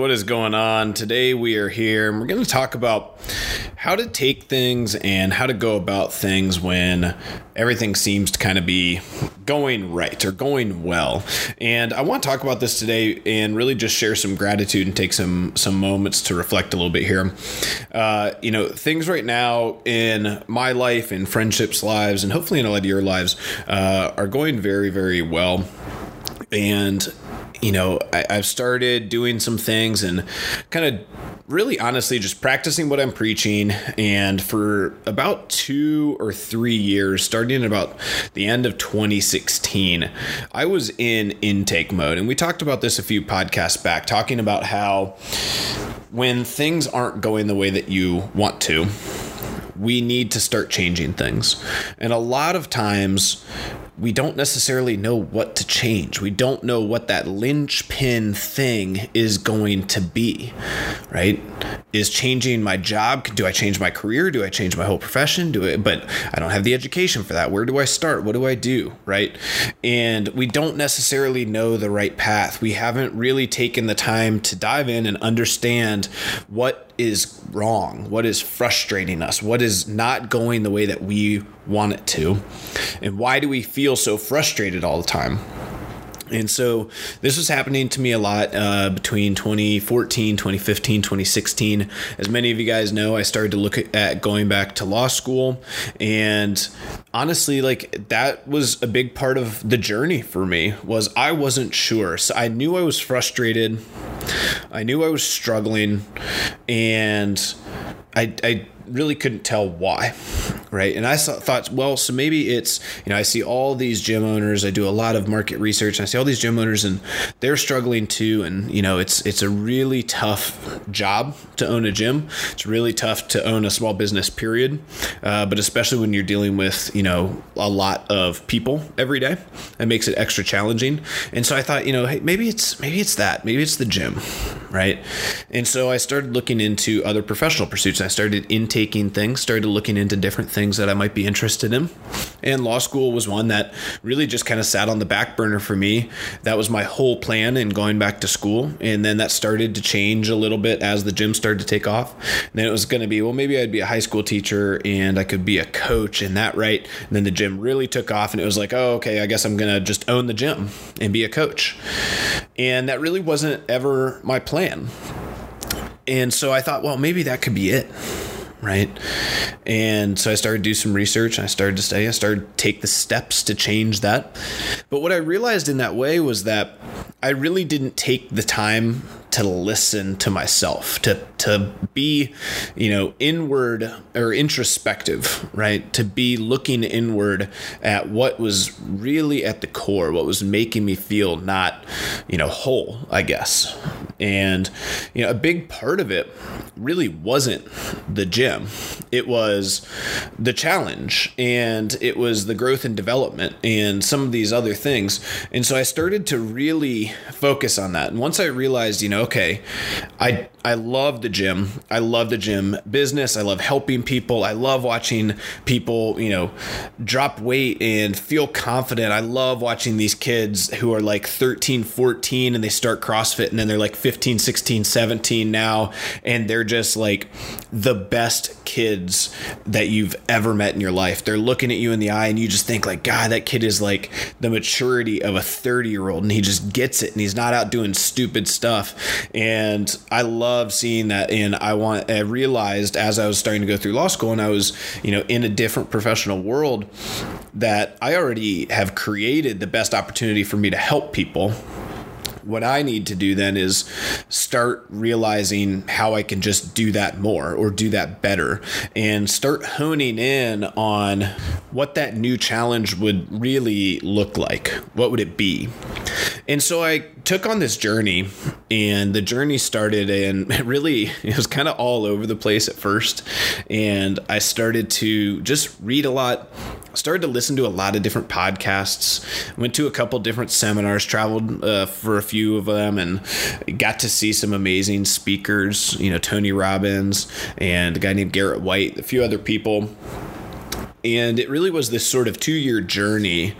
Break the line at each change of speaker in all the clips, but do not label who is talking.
what is going on? Today we are here and we're going to talk about how to take things and how to go about things when everything seems to kind of be going right or going well. And I want to talk about this today and really just share some gratitude and take some some moments to reflect a little bit here. Uh, you know, things right now in my life, in friendships' lives, and hopefully in a lot of your lives, uh, are going very, very well. And you know, I, have started doing some things and kind of really honestly just practicing what I'm preaching. And for about two or three years, starting in about the end of 2016, I was in intake mode. And we talked about this a few podcasts back, talking about how when things aren't going the way that you want to, we need to start changing things. And a lot of times, we don't necessarily know what to change. We don't know what that linchpin thing is going to be, right? Is changing my job? Do I change my career? Do I change my whole profession? Do it? But I don't have the education for that. Where do I start? What do I do? Right? And we don't necessarily know the right path. We haven't really taken the time to dive in and understand what is wrong, what is frustrating us, what is not going the way that we want it to, and why do we feel so frustrated all the time. And so this was happening to me a lot uh, between 2014, 2015, 2016. As many of you guys know, I started to look at going back to law school. And honestly, like that was a big part of the journey for me was I wasn't sure. So I knew I was frustrated. I knew I was struggling and I, I really couldn't tell why right? And i thought well so maybe it's you know i see all these gym owners i do a lot of market research and i see all these gym owners and they're struggling too and you know it's it's a really tough job to own a gym. It's really tough to own a small business period. Uh, but especially when you're dealing with you know a lot of people every day it makes it extra challenging. And so i thought you know hey maybe it's maybe it's that maybe it's the gym right and so i started looking into other professional pursuits i started intaking things, started looking into different things that I might be interested in. And law school was one that really just kind of sat on the back burner for me. That was my whole plan in going back to school. And then that started to change a little bit as the gym started to take off. And then it was going to be, well, maybe I'd be a high school teacher and I could be a coach and that right. And then the gym really took off and it was like, oh, okay, I guess I'm going to just own the gym and be a coach. And that really wasn't ever my plan. And so I thought, well, maybe that could be it right? And so I started to do some research. and I started to study. I started to take the steps to change that. But what I realized in that way was that I really didn't take the time to listen to myself, to to be, you know, inward or introspective, right? To be looking inward at what was really at the core, what was making me feel not, you know, whole, I guess. And you know, a big part of it really wasn't the gym. It was the challenge and it was the growth and development and some of these other things. And so I started to really focus on that. And once I realized, you know, okay, I I love the gym. I love the gym business. I love helping people. I love watching people, you know, drop weight and feel confident. I love watching these kids who are like 13, 14 and they start CrossFit and then they're like 15, 16, 17 now and they're just like the best kids that you've ever met in your life. They're looking at you in the eye and you just think like, God, that kid is like the maturity of a 30 year old and he just gets it and he's not out doing stupid stuff. And I love seeing that. And I want, I realized as I was starting to go through law school and I was, you know, in a different professional world that I already have created the best opportunity for me to help people what I need to do then is start realizing how I can just do that more or do that better and start honing in on what that new challenge would really look like. What would it be? And so I took on this journey, and the journey started, and really, it was kind of all over the place at first. And I started to just read a lot, started to listen to a lot of different podcasts, went to a couple different seminars, traveled uh, for a few of them, and got to see some amazing speakers, you know, Tony Robbins and a guy named Garrett White, a few other people And it really was this sort of two year journey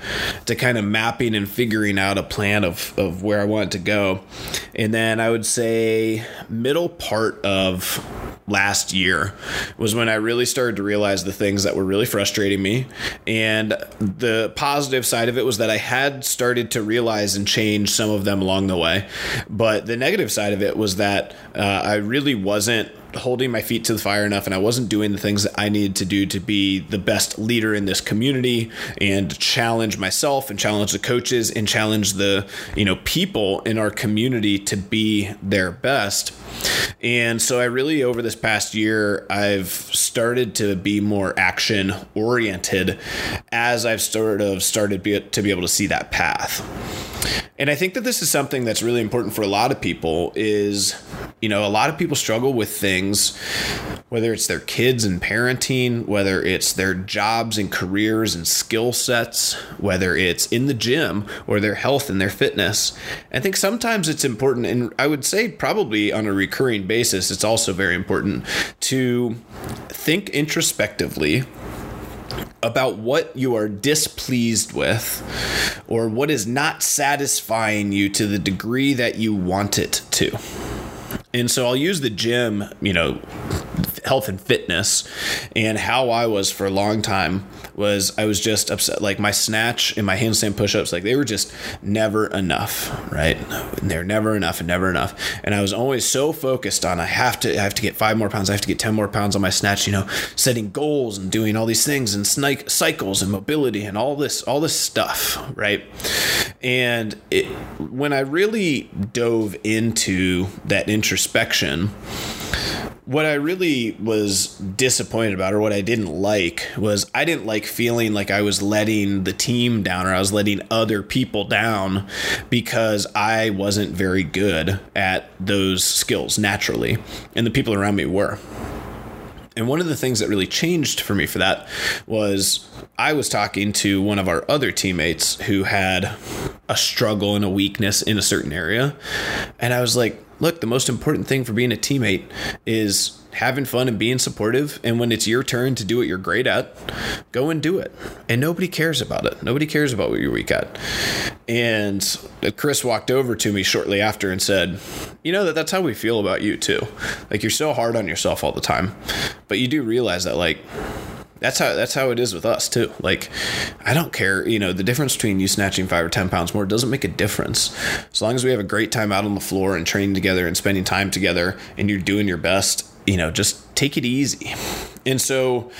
to kind of mapping and figuring out a plan of, of where I wanted to go. And then I would say, middle part of last year was when I really started to realize the things that were really frustrating me. And the positive side of it was that I had started to realize and change some of them along the way. But the negative side of it was that uh, I really wasn't holding my feet to the fire enough and I wasn't doing the things that I needed to do to be the best leader in this community and challenge myself and challenge the coaches and challenge the, you know, people in our community to be their best. And so I really over this past year I've started to be more action oriented as I've sort of started be, to be able to see that path. And I think that this is something that's really important for a lot of people is, you know, a lot of people struggle with things whether it's their kids and parenting, whether it's their jobs and careers and skill sets, whether it's in the gym or their health and their fitness. I think sometimes it's important and I would say probably on a recurring basis it's also very important to think introspectively about what you are displeased with or what is not satisfying you to the degree that you want it to. And so I'll use the gym, you know, health and fitness and how I was for a long time was I was just upset. Like my snatch and my handstand push-ups, like they were just never enough, right? And they're never enough and never enough. And I was always so focused on I have to I have to get five more pounds, I have to get ten more pounds on my snatch. You know, setting goals and doing all these things and snike cycles and mobility and all this all this stuff, right? And it, when I really dove into that introspection what I really was disappointed about, or what I didn't like, was I didn't like feeling like I was letting the team down or I was letting other people down because I wasn't very good at those skills naturally, and the people around me were. And one of the things that really changed for me for that was I was talking to one of our other teammates who had a struggle and a weakness in a certain area. And I was like, look, the most important thing for being a teammate is having fun and being supportive. And when it's your turn to do what you're great at, go and do it. And nobody cares about it. Nobody cares about what you're weak at. And Chris walked over to me shortly after and said, You know, that that's how we feel about you too. Like you're so hard on yourself all the time. But you do realize that, like, that's how that's how it is with us too. Like, I don't care. You know, the difference between you snatching five or ten pounds more doesn't make a difference. As long as we have a great time out on the floor and training together and spending time together, and you're doing your best, you know, just take it easy. And so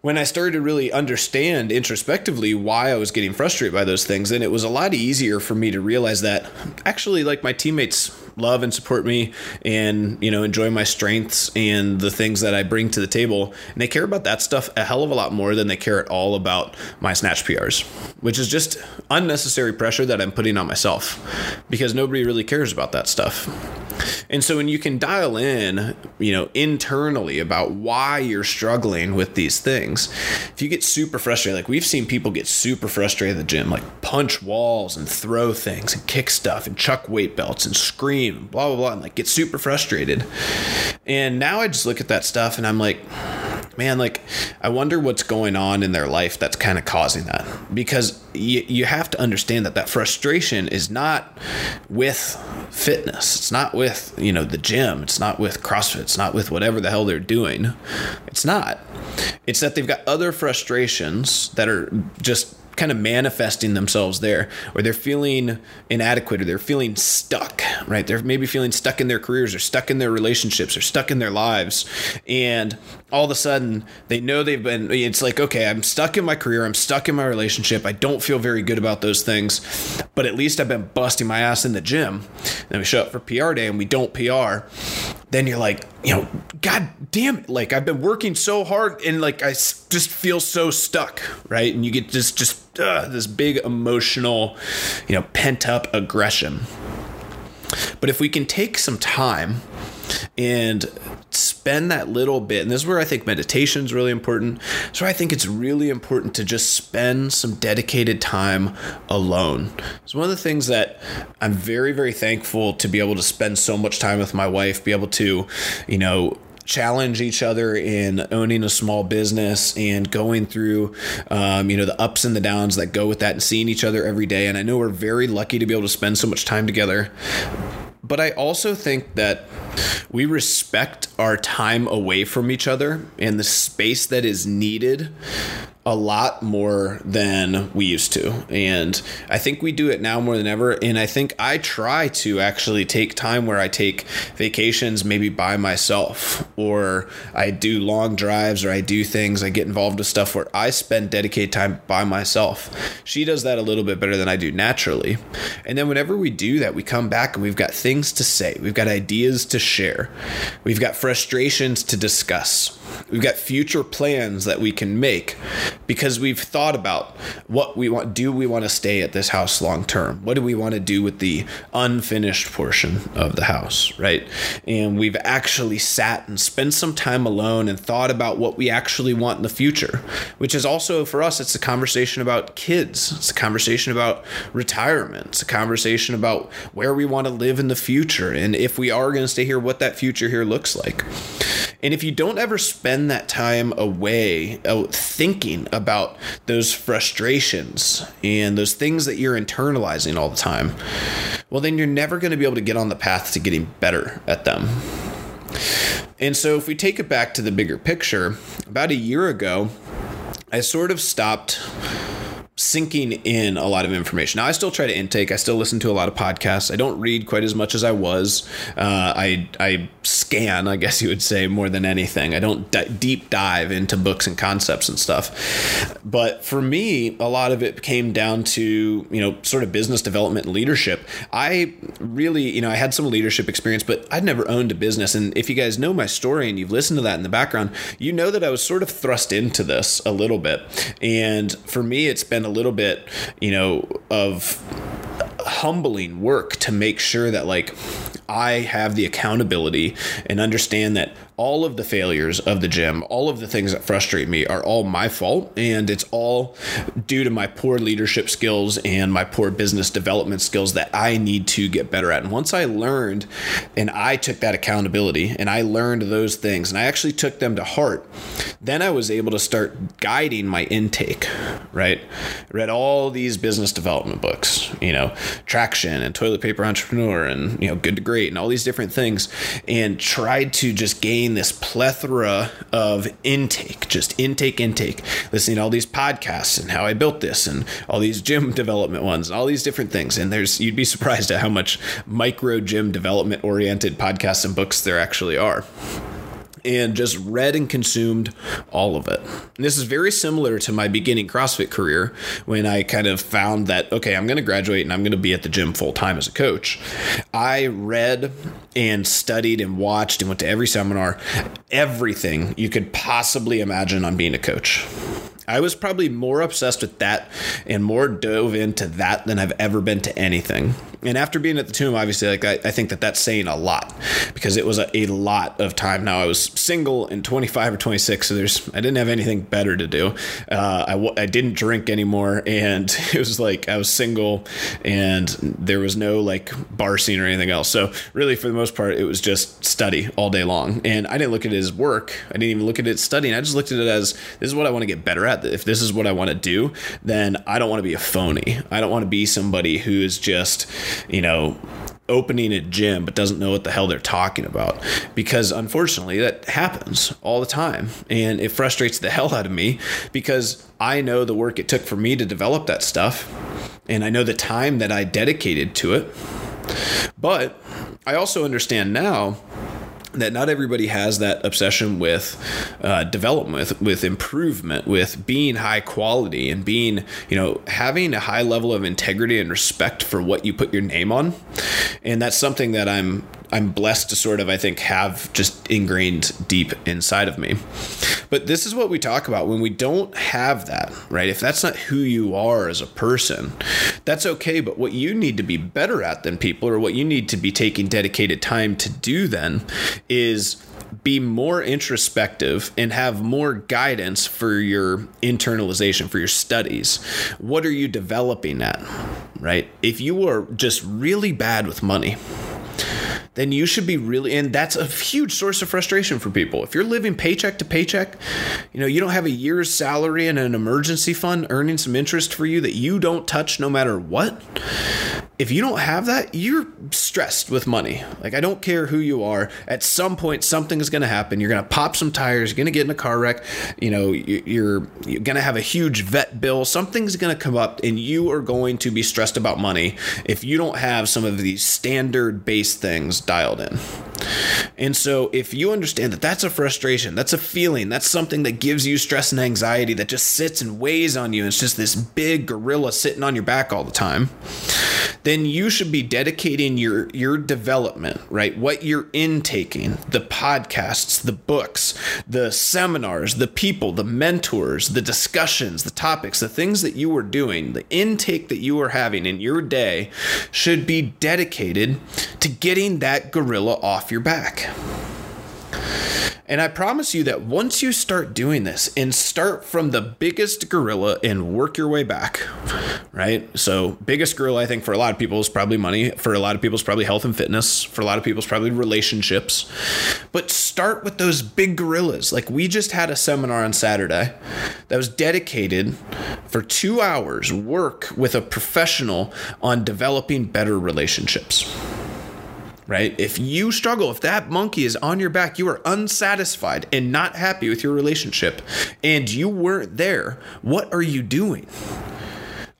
when I started to really understand introspectively why I was getting frustrated by those things, then it was a lot easier for me to realize that actually, like my teammates love and support me and you know enjoy my strengths and the things that I bring to the table. And they care about that stuff a hell of a lot more than they care at all about my snatch PRs which is just unnecessary pressure that I'm putting on myself because nobody really cares about that stuff. And so when you can dial in, you know, internally about why you're struggling with these things, if you get super frustrated, like we've seen people get super frustrated at the gym, like punch walls and throw things and kick stuff and chuck weight belts and scream blah blah blah and like get super frustrated. And now I just look at that stuff and I'm like, man, like I wonder what's going on in their life that's kind of causing that. Because you have to understand that that frustration is not with fitness. It's not with, you know, the gym. It's not with CrossFit. It's not with whatever the hell they're doing. It's not. It's that they've got other frustrations that are just kind of manifesting themselves there, or they're feeling inadequate, or they're feeling stuck, right? They're maybe feeling stuck in their careers, or stuck in their relationships, or stuck in their lives. And all of a sudden, they know they've been, it's like, okay, I'm stuck in my career, I'm stuck in my relationship, I don't feel very good about those things, but at least I've been busting my ass in the gym. Then we show up for PR day and we don't PR. Then you're like, you know, God damn it. Like, I've been working so hard and like I just feel so stuck, right? And you get just, just, uh, this big emotional, you know, pent up aggression. But if we can take some time and spend that little bit, and this is where I think meditation is really important. So I think it's really important to just spend some dedicated time alone. It's one of the things that I'm very, very thankful to be able to spend so much time with my wife, be able to, you know, challenge each other in owning a small business and going through, um, you know, the ups and the downs that go with that and seeing each other every day. And I know we're very lucky to be able to spend so much time together. But I also think that we respect our time away from each other and the space that is needed a lot more than we used to. And I think we do it now more than ever. And I think I try to actually take time where I take vacations maybe by myself, or I do long drives, or I do things, I get involved with stuff where I spend dedicated time by myself. She does that a little bit better than I do naturally. And then whenever we do that, we come back and we've got things to say, we've got ideas to share, we've got frustrations to discuss. We've got future plans that we can make because we've thought about what we want. Do we want to stay at this house long term? What do we want to do with the unfinished portion of the house, right? And we've actually sat and spent some time alone and thought about what we actually want in the future, which is also for us, it's a conversation about kids, it's a conversation about retirement, it's a conversation about where we want to live in the future. And if we are going to stay here, what that future here looks like. And if you don't ever spend that time away uh, thinking about those frustrations and those things that you're internalizing all the time, well, then you're never going to be able to get on the path to getting better at them. And so, if we take it back to the bigger picture, about a year ago, I sort of stopped sinking in a lot of information. Now, I still try to intake. I still listen to a lot of podcasts. I don't read quite as much as I was. Uh, I I scan, I guess you would say, more than anything. I don't d- deep dive into books and concepts and stuff. But for me, a lot of it came down to you know sort of business development and leadership. I really you know I had some leadership experience, but I'd never owned a business. And if you guys know my story and you've listened to that in the background, you know that I was sort of thrust into this a little bit. And for me, it's been little bit, you know, of humbling work to make sure that like I have the accountability and understand that all of the failures of the gym, all of the things that frustrate me are all my fault. And it's all due to my poor leadership skills and my poor business development skills that I need to get better at. And once I learned and I took that accountability and I learned those things and I actually took them to heart, then I was able to start guiding my intake, right? I read all these business development books, you know, Traction and Toilet Paper Entrepreneur and, you know, Good to Great and all these different things and tried to just gain this plethora of intake, just intake, intake, listening to all these podcasts and how I built this and all these gym development ones and all these different things. And there's, you'd be surprised at how much micro gym development oriented podcasts and books there actually are and just read and consumed all of it. And this is very similar to my beginning CrossFit career when I kind of found that, okay, I'm going to graduate and I'm going to be at the gym full time as a coach. I read and studied and watched and went to every seminar, everything you could possibly imagine on being a coach. I was probably more obsessed with that and more dove into that than I've ever been to anything. And after being at the tomb, obviously, like I, I think that that's saying a lot because it was a, a, lot of time. Now I was single and 25 or 26, so there's I didn't have anything better to do. Uh, I I didn't drink anymore, and it was like I was single, and there was no like bar scene or anything else. So really, for the most part, it was just study all day long, and I didn't look at it as work. I didn't even look at it as studying. I just looked at it as this is what I want to get better at. If this is what I want to do, then I don't want to be a phony. I don't want to be somebody who is just you know, opening a gym but doesn't know what the hell they're talking about because unfortunately that happens all the time and it frustrates the hell out of me because I know the work it took for me to develop that stuff and I know the time that I dedicated to it but I also understand now that not everybody has that obsession with uh, development, with, with improvement, with being high quality and being, you know, having a high level of integrity and respect for what you put your name on. And that's something that I'm I'm blessed to sort of I think have just ingrained deep inside of me. But this is what we talk about when we don't have that, right? If that's not who you are as a person, that's okay, but what you need to be better at than people or what you need to be taking dedicated time to do then is be more introspective and have more guidance for your internalization, for your studies. What are you developing at? Right? If you are just really bad with money, then you should be really and that's a huge source of frustration for people. If you're living paycheck to paycheck, you know, you don't have a year's salary and an emergency fund earning some interest for you that you don't touch no matter what. If you don't have that, you're stressed with money. Like I don't care who you are, at some point something is going to happen. You're going to pop some tires, you're going to get in a car wreck, you know, you're you're going to have a huge vet bill. Something's going to come up and you are going to be stressed about money if you don't have some of these standard base things dialed in. And so, if you understand that that's a frustration, that's a feeling, that's something that gives you stress and anxiety that just sits and weighs on you, it's just this big gorilla sitting on your back all the time, then you should be dedicating your your development, right? What you're intaking, the podcasts, the books, the seminars, the people, the mentors, the discussions, the topics, the things that you are doing, the intake that you are having in your day should be dedicated to getting that gorilla your back. And I promise you that once you start doing this and start from the biggest gorilla and work your way back, right? So, biggest gorilla, I think, for a lot of people is probably money. For a lot of people, is probably health and fitness. For a lot of people, is probably relationships. But start with those big gorillas. Like, we just had a seminar on Saturday that was dedicated for two hours, work with a professional on developing better relationships right? If you struggle, if that monkey is on your back, you are unsatisfied and not happy with your relationship, and you weren't there, what are you doing?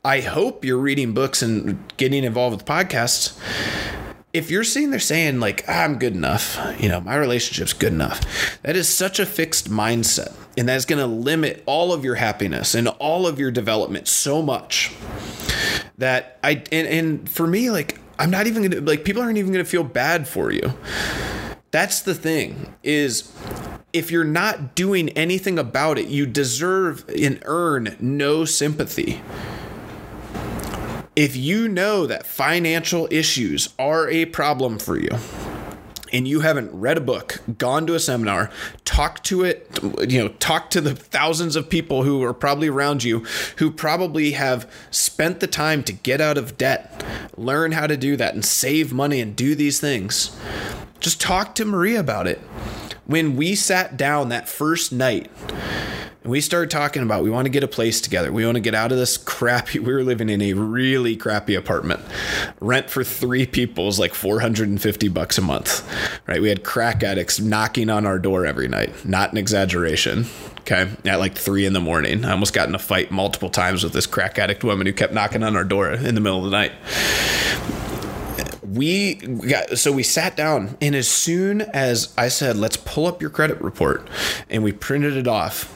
I hope you're reading books and getting involved with podcasts. If you're sitting there saying, like, I'm good enough, you know, my relationship's good enough, that is such a fixed mindset. And that's going to limit all of your happiness and all of your development so much that I, and, and for me, like, I'm not even gonna like people aren't even gonna feel bad for you. That's the thing is if you're not doing anything about it, you deserve and earn no sympathy. If you know that financial issues are a problem for you, and you haven't read a book, gone to a seminar, talked to it, you know, talked to the thousands of people who are probably around you who probably have spent the time to get out of debt, learn how to do that and save money and do these things. Just talk to Maria about it. When we sat down that first night, and we started talking about we want to get a place together. We want to get out of this crappy. We were living in a really crappy apartment. Rent for three people is like 450 bucks a month, right? We had crack addicts knocking on our door every night. Not an exaggeration. Okay, at like three in the morning, I almost got in a fight multiple times with this crack addict woman who kept knocking on our door in the middle of the night we got so we sat down and as soon as I said let's pull up your credit report and we printed it off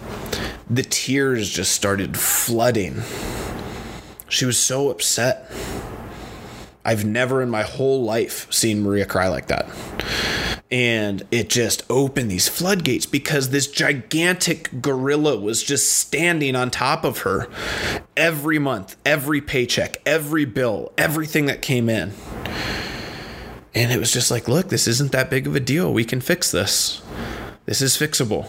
the tears just started flooding. She was so upset. I've never in my whole life seen Maria cry like that and it just opened these floodgates because this gigantic gorilla was just standing on top of her every month, every paycheck, every bill, everything that came in. And it was just like, look, this isn't that big of a deal. We can fix this. This is fixable.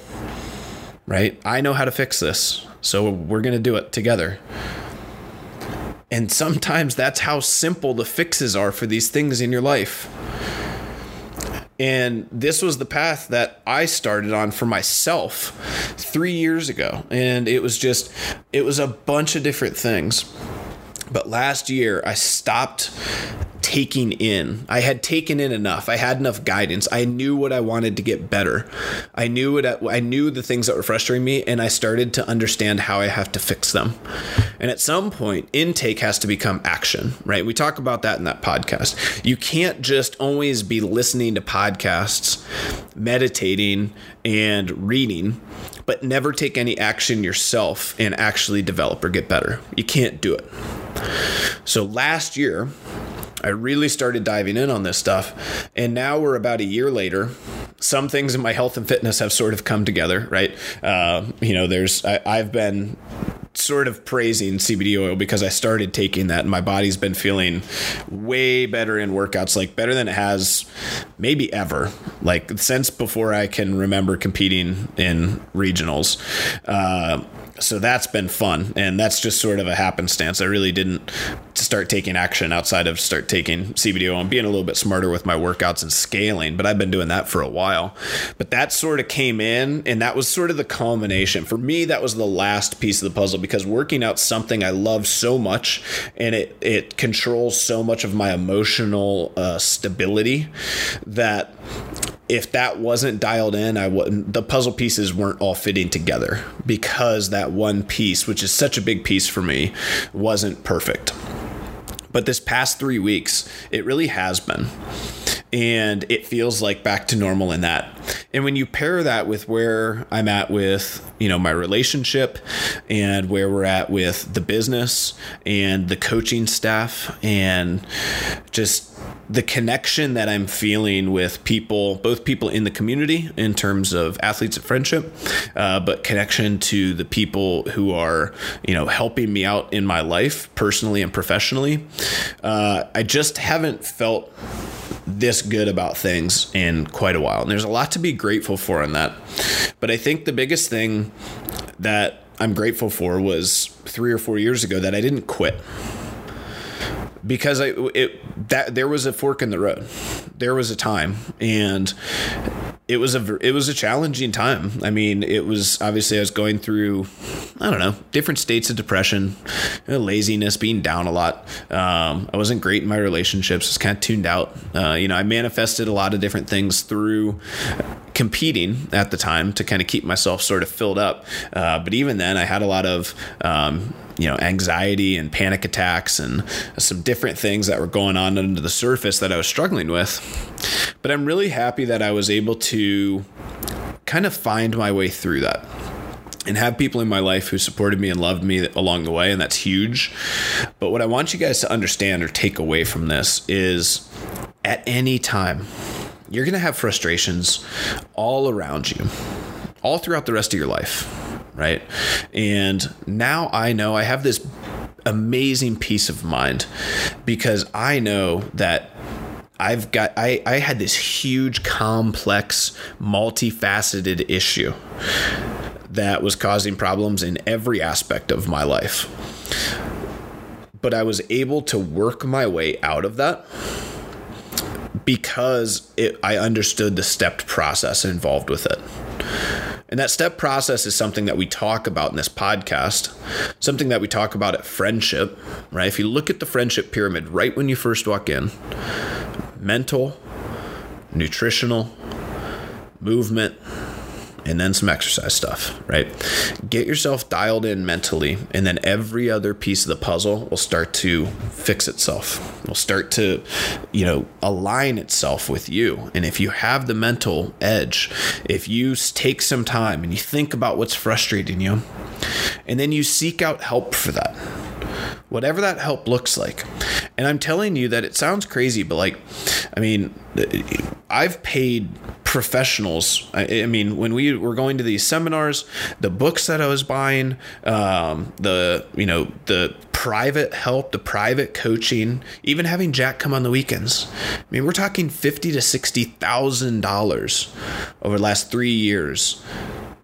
Right? I know how to fix this. So we're going to do it together. And sometimes that's how simple the fixes are for these things in your life. And this was the path that I started on for myself three years ago. And it was just, it was a bunch of different things. But last year, I stopped taking in. I had taken in enough. I had enough guidance. I knew what I wanted to get better. I knew what I, I knew the things that were frustrating me, and I started to understand how I have to fix them. And at some point, intake has to become action, right? We talk about that in that podcast. You can't just always be listening to podcasts, meditating, and reading, but never take any action yourself and actually develop or get better. You can't do it. So last year, I really started diving in on this stuff. And now we're about a year later. Some things in my health and fitness have sort of come together, right? Uh, you know, there's, I, I've been sort of praising CBD oil because I started taking that and my body's been feeling way better in workouts, like better than it has maybe ever, like since before I can remember competing in regionals. Uh, so that's been fun and that's just sort of a happenstance i really didn't start taking action outside of start taking CBDO and being a little bit smarter with my workouts and scaling. But I've been doing that for a while. But that sort of came in, and that was sort of the culmination for me. That was the last piece of the puzzle because working out something I love so much, and it it controls so much of my emotional uh, stability that if that wasn't dialed in, I wouldn't. The puzzle pieces weren't all fitting together because that one piece, which is such a big piece for me, wasn't perfect. But this past three weeks, it really has been. And it feels like back to normal in that. And when you pair that with where I'm at with, you know, my relationship and where we're at with the business and the coaching staff and just the connection that I'm feeling with people, both people in the community in terms of athletes of friendship, uh, but connection to the people who are, you know, helping me out in my life personally and professionally. Uh, I just haven't felt this good about things in quite a while. And there's a lot to be grateful for in that. But I think the biggest thing that I'm grateful for was three or four years ago that I didn't quit because I it that there was a fork in the road. There was a time, and it was a it was a challenging time. I mean, it was obviously I was going through I don't know different states of depression, you know, laziness, being down a lot. Um, I wasn't great in my relationships. Was kind of tuned out. Uh, you know, I manifested a lot of different things through competing at the time to kind of keep myself sort of filled up. Uh, but even then, I had a lot of um, you know anxiety and panic attacks and some different things that were going on under the surface that I was struggling with. But I'm really happy that I was able to kind of find my way through that and have people in my life who supported me and loved me along the way and that's huge. But what I want you guys to understand or take away from this is at any time you're going to have frustrations all around you all throughout the rest of your life right? And now I know I have this amazing peace of mind because I know that I've got I, I had this huge complex multifaceted issue that was causing problems in every aspect of my life. But I was able to work my way out of that because it, I understood the stepped process involved with it. And that step process is something that we talk about in this podcast, something that we talk about at friendship, right? If you look at the friendship pyramid right when you first walk in, mental, nutritional, movement, and then some exercise stuff, right? Get yourself dialed in mentally, and then every other piece of the puzzle will start to fix itself. Will start to, you know, align itself with you. And if you have the mental edge, if you take some time and you think about what's frustrating you, and then you seek out help for that whatever that help looks like. And I'm telling you that it sounds crazy, but like, I mean, I've paid professionals. I, I, mean, when we were going to these seminars, the books that I was buying, um, the you know the private help, the private coaching, even having Jack come on the weekends. I mean, we're talking fifty to sixty thousand dollars over the last three years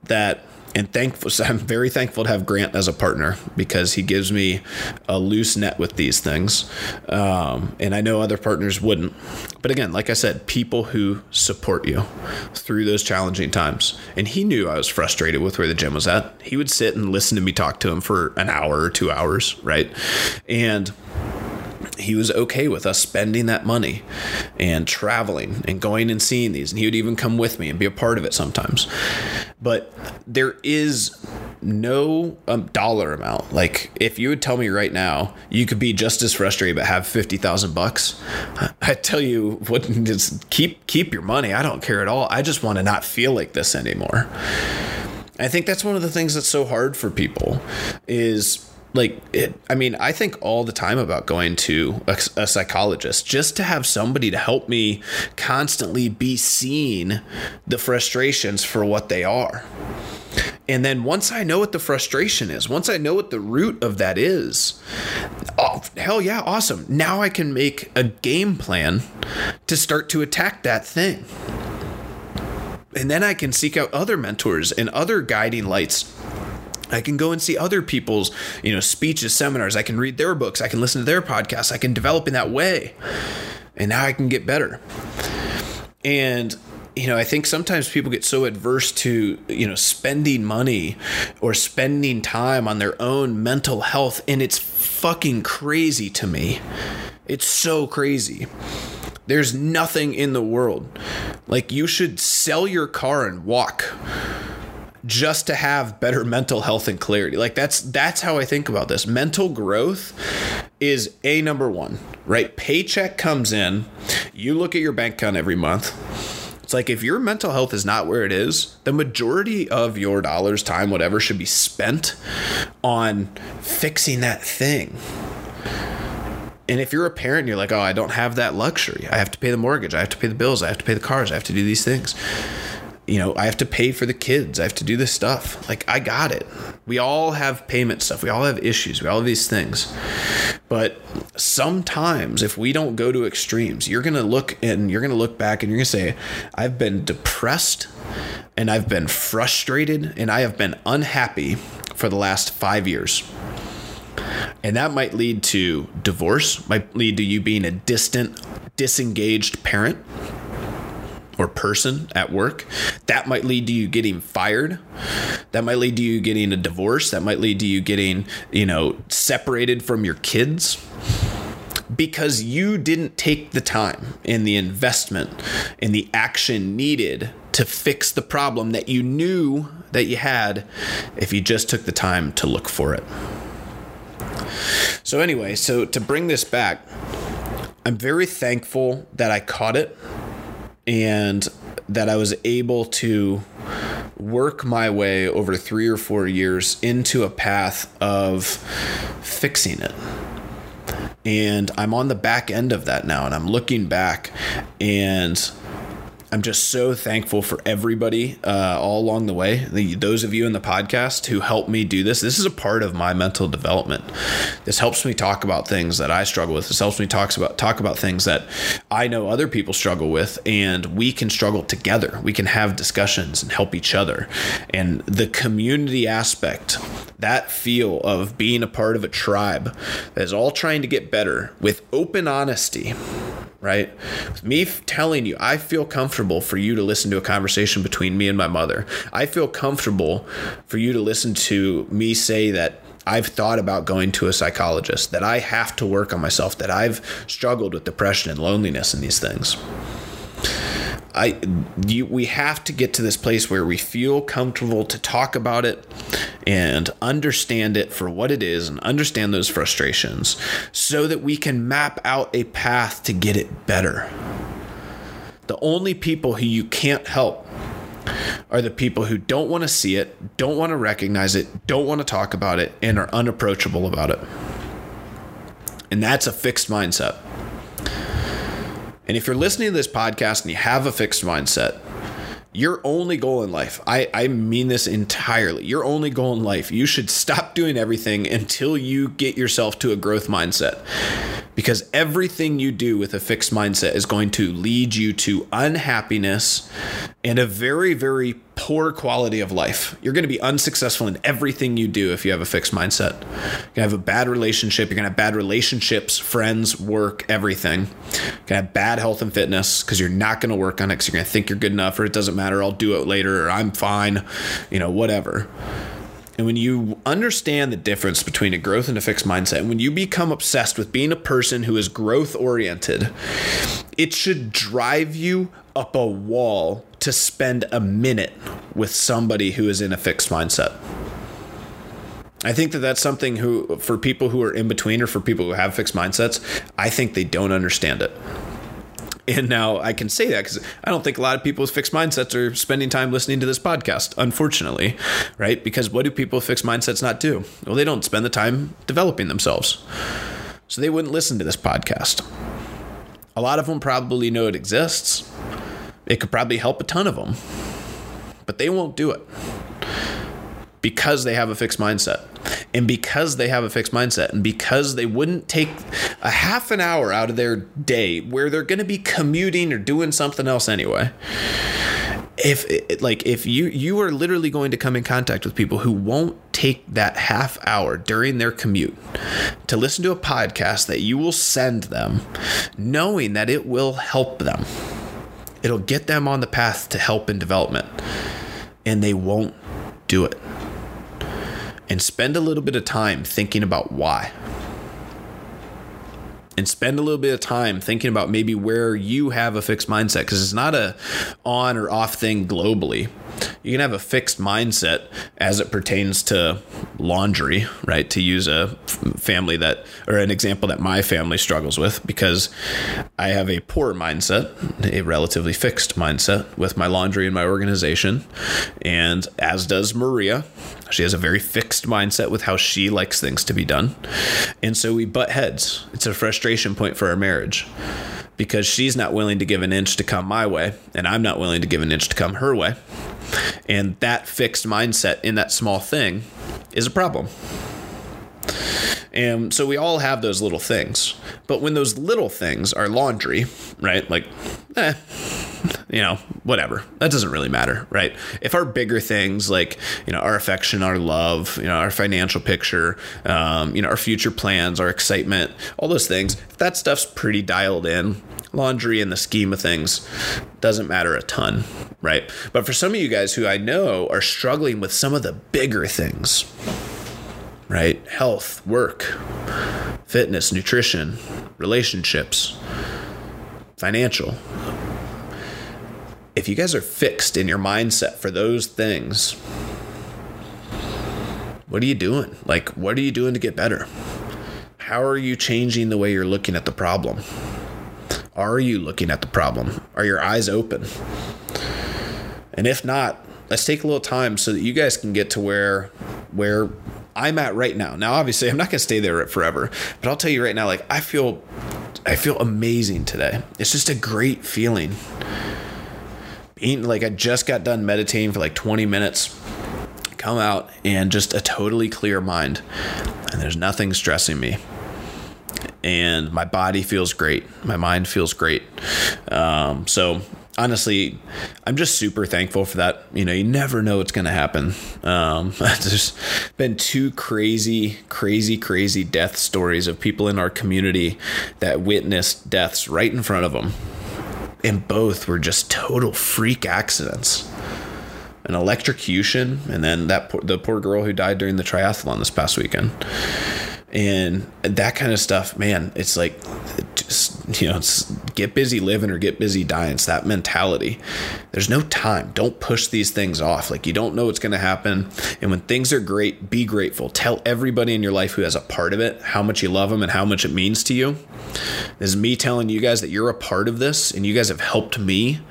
that and thankful. So I'm very thankful to have Grant as a partner because he gives me a loose net with these things, um, and I know other partners wouldn't. But again, like I said, people who support you through those challenging times. And he knew I was frustrated with where the gym was at. He would sit and listen to me talk to him for an hour or two hours, right? And he was okay with us spending that money and traveling and going and seeing these. And he would even come with me and be a part of it sometimes. But there is no um, dollar amount. Like if you would tell me right now, you could be just as frustrated but have fifty thousand bucks. I tell you what, just keep keep your money. I don't care at all. I just want to not feel like this anymore. I think that's one of the things that's so hard for people is like it, i mean i think all the time about going to a, a, psychologist just to have somebody to help me constantly be seeing the frustrations for what they are. And then once i know what the frustration is once i know what the root of that is oh hell yeah awesome. Now i can make a game plan to start to attack that thing. And then i can seek out other mentors and other guiding lights I can go and see other people's, you know, speeches, seminars. I can read their books. I can listen to their podcasts. I can develop in that way. And now I can get better. And you know, I think sometimes people get so adverse to, you know, spending money or spending time on their own mental health and it's fucking crazy to me. It's so crazy. There's nothing in the world. Like you should sell your car and walk just to have better mental health and clarity. Like that's that's how I think about this. Mental growth is a number 1, right? Paycheck comes in, you look at your bank account every month. It's like if your mental health is not where it is, the majority of your dollars, time, whatever should be spent on fixing that thing. And if you're a parent, you're like, oh, I don't have that luxury. I have to pay the mortgage. I have to pay the bills. I have to pay the cars. I have to do these things you know, I have to pay for the kids. I have to do this stuff. Like, I got it. We all have payment stuff. We all have issues. We all have these things. But sometimes, if we don't go to extremes, you're going to look and you're going to look back and you're going to say, I've been depressed and I've been frustrated and I have been unhappy for the last five years. And that might lead to divorce, might lead to you being a distant, disengaged parent or person at work. That might lead to you getting fired. That might lead to you getting a divorce. That might lead to you getting, you know, separated from your kids because you didn't take the time and the investment and the action needed to fix the problem that you knew that you had if you just took the time to look for it. So, anyway, so to bring this back, I'm very thankful that I caught it and that I was able to work my way over three or four years into a path of fixing it. And I'm on the back end of that now, and I'm looking back and I'm just so thankful for everybody uh, all along the way. The, those of you in the podcast who helped me do this. This is a part of my mental development. This helps me talk about things that I struggle with. This helps me talk about talk about things that I know other people struggle with, and we can struggle together. We can have discussions and help each other. And the community aspect, that feel of being a part of a tribe that is all trying to get better with open honesty right? Me telling you, I feel comfortable for you to listen to a conversation between me and my mother. I feel comfortable for you to listen to me say that I've thought about going to a psychologist, that I have to work on myself, that I've struggled with depression and loneliness and these things. I you, we have to get to this place where we feel comfortable to talk about it and understand it for what it is and understand those frustrations so that we can map out a path to get it better. The only people who you can't help are the people who don't want to see it, don't want to recognize it, don't want to talk about it, and are unapproachable about it. And that's a fixed mindset. And if you're listening to this podcast and you have a fixed mindset, your only goal in life, I, I mean this entirely, your only goal in life, you should stop doing everything until you get yourself to a growth mindset. Because everything you do with a fixed mindset is going to lead you to unhappiness and a very, very poor quality of life. You're going to be unsuccessful in everything you do if you have a fixed mindset. You're going to have a bad relationship. You're going to have bad relationships, friends, work, everything. You're going to have bad health and fitness because you're not going to work on it because you're going to think you're good enough or it doesn't matter. I'll do it later or I'm fine, you know, whatever. And when you understand the difference between a growth and a fixed mindset, and when you become obsessed with being a person who is growth oriented, it should drive you up a wall to spend a minute with somebody who is in a fixed mindset. I think that that's something who, for people who are in between or for people who have fixed mindsets, I think they don't understand it. And now I can say that because I don't think a lot of people with fixed mindsets are spending time listening to this podcast, unfortunately, right? Because what do people with fixed mindsets not do? Well, they don't spend the time developing themselves. So they wouldn't listen to this podcast. A lot of them probably know it exists. It could probably help a ton of them, but they won't do it because they have a fixed mindset. And because they have a fixed mindset, and because they wouldn't take a half an hour out of their day where they're going to be commuting or doing something else anyway. If like if you you are literally going to come in contact with people who won't take that half hour during their commute to listen to a podcast that you will send them, knowing that it will help them. It'll get them on the path to help and development, and they won't do it. And spend a little bit of time thinking about why and spend a little bit of time thinking about maybe where you have a fixed mindset because it's not a on or off thing globally you can have a fixed mindset as it pertains to laundry, right? To use a family that, or an example that my family struggles with, because I have a poor mindset, a relatively fixed mindset with my laundry and my organization. And as does Maria, she has a very fixed mindset with how she likes things to be done. And so we butt heads. It's a frustration point for our marriage because she's not willing to give an inch to come my way, and I'm not willing to give an inch to come her way. And that fixed mindset in that small thing is a problem. And so we all have those little things. But when those little things are laundry, right? Like, eh, you know, whatever. That doesn't really matter, right? If our bigger things like, you know, our affection, our love, you know, our financial picture, um, you know, our future plans, our excitement, all those things, if that stuff's pretty dialed in, laundry in the scheme of things doesn't matter a ton, right? But for some of you guys who I know are struggling with some of the bigger things, right? Health, work, fitness, nutrition, relationships, financial. If you guys are fixed in your mindset for those things, what are you doing? Like, what are you doing to get better? How are you changing the way you're looking at the problem? Are you looking at the problem? Are your eyes open? And if not, let's take a little time so that you guys can get to where where I'm at right now. Now, obviously, I'm not going to stay there forever, but I'll tell you right now, like I feel, I feel amazing today. It's just a great feeling. Being like I just got done meditating for like 20 minutes, come out and just a totally clear mind, and there's nothing stressing me and my body feels great. My mind feels great. Um, so honestly, I'm just super thankful for that. You know, you never know what's going to happen. Um, there's been two crazy, crazy, crazy death stories of people in our community that witnessed deaths right in front of them. And both were just total freak accidents. An electrocution, and then that the poor girl who died during the triathlon this past weekend and that kind of stuff man it's like just you know get busy living or get busy dying. It's that mentality. There's no time. Don't push these things off. Like you don't know what's going to happen. And when things are great be grateful. Tell everybody in your life who has a part of it how much you love them and how much it means to you. This is me telling you guys that you're a part of this and you guys have helped me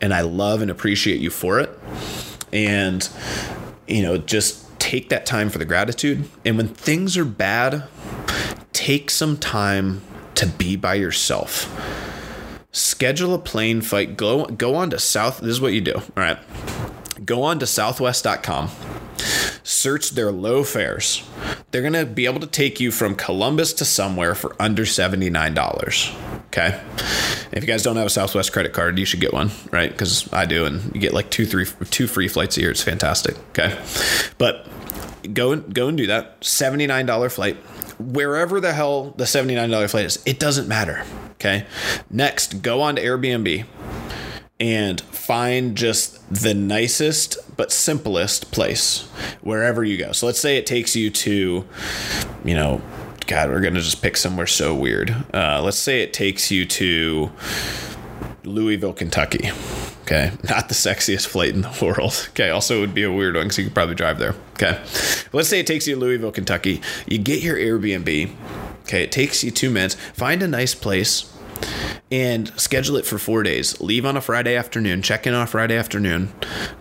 and i love and appreciate you for it. And you know just take that time for the gratitude. And when things are bad, take some time to be by yourself. Schedule a plane flight. Go go on to South. This is what you do. All right. Go on to southwest.com. Search their low fares. They're going to be able to take you from Columbus to somewhere for under $79. Okay. If you guys don't have a Southwest credit card, you should get one, right? Because I do, and you get like two, three, two free flights a year. It's fantastic. Okay. But go and go and do that. $79 flight. Wherever the hell the $79 flight is, it doesn't matter. Okay. Next, go on to Airbnb and find just the nicest but simplest place wherever you go. So let's say it takes you to, you know, God, we're gonna just pick somewhere so weird. Uh, let's say it takes you to Louisville, Kentucky. Okay, not the sexiest flight in the world. Okay, also it would be a weird one because you could probably drive there. Okay, let's say it takes you to Louisville, Kentucky. You get your Airbnb. Okay, it takes you two minutes. Find a nice place and schedule it for four days. Leave on a Friday afternoon, check in on a Friday afternoon,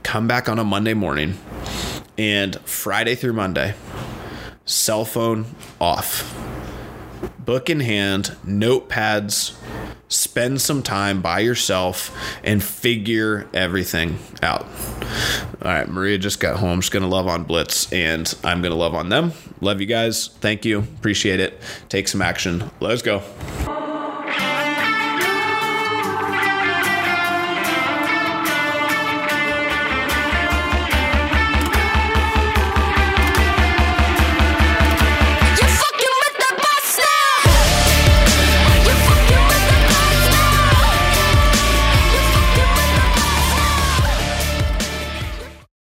come back on a Monday morning, and Friday through Monday, cell phone off. Book in hand, notepads, spend some time by yourself and figure everything out. All right, Maria just got home. She's going to love on Blitz, and I'm going to love on them. Love you guys. Thank you. Appreciate it. Take some action. Let's go.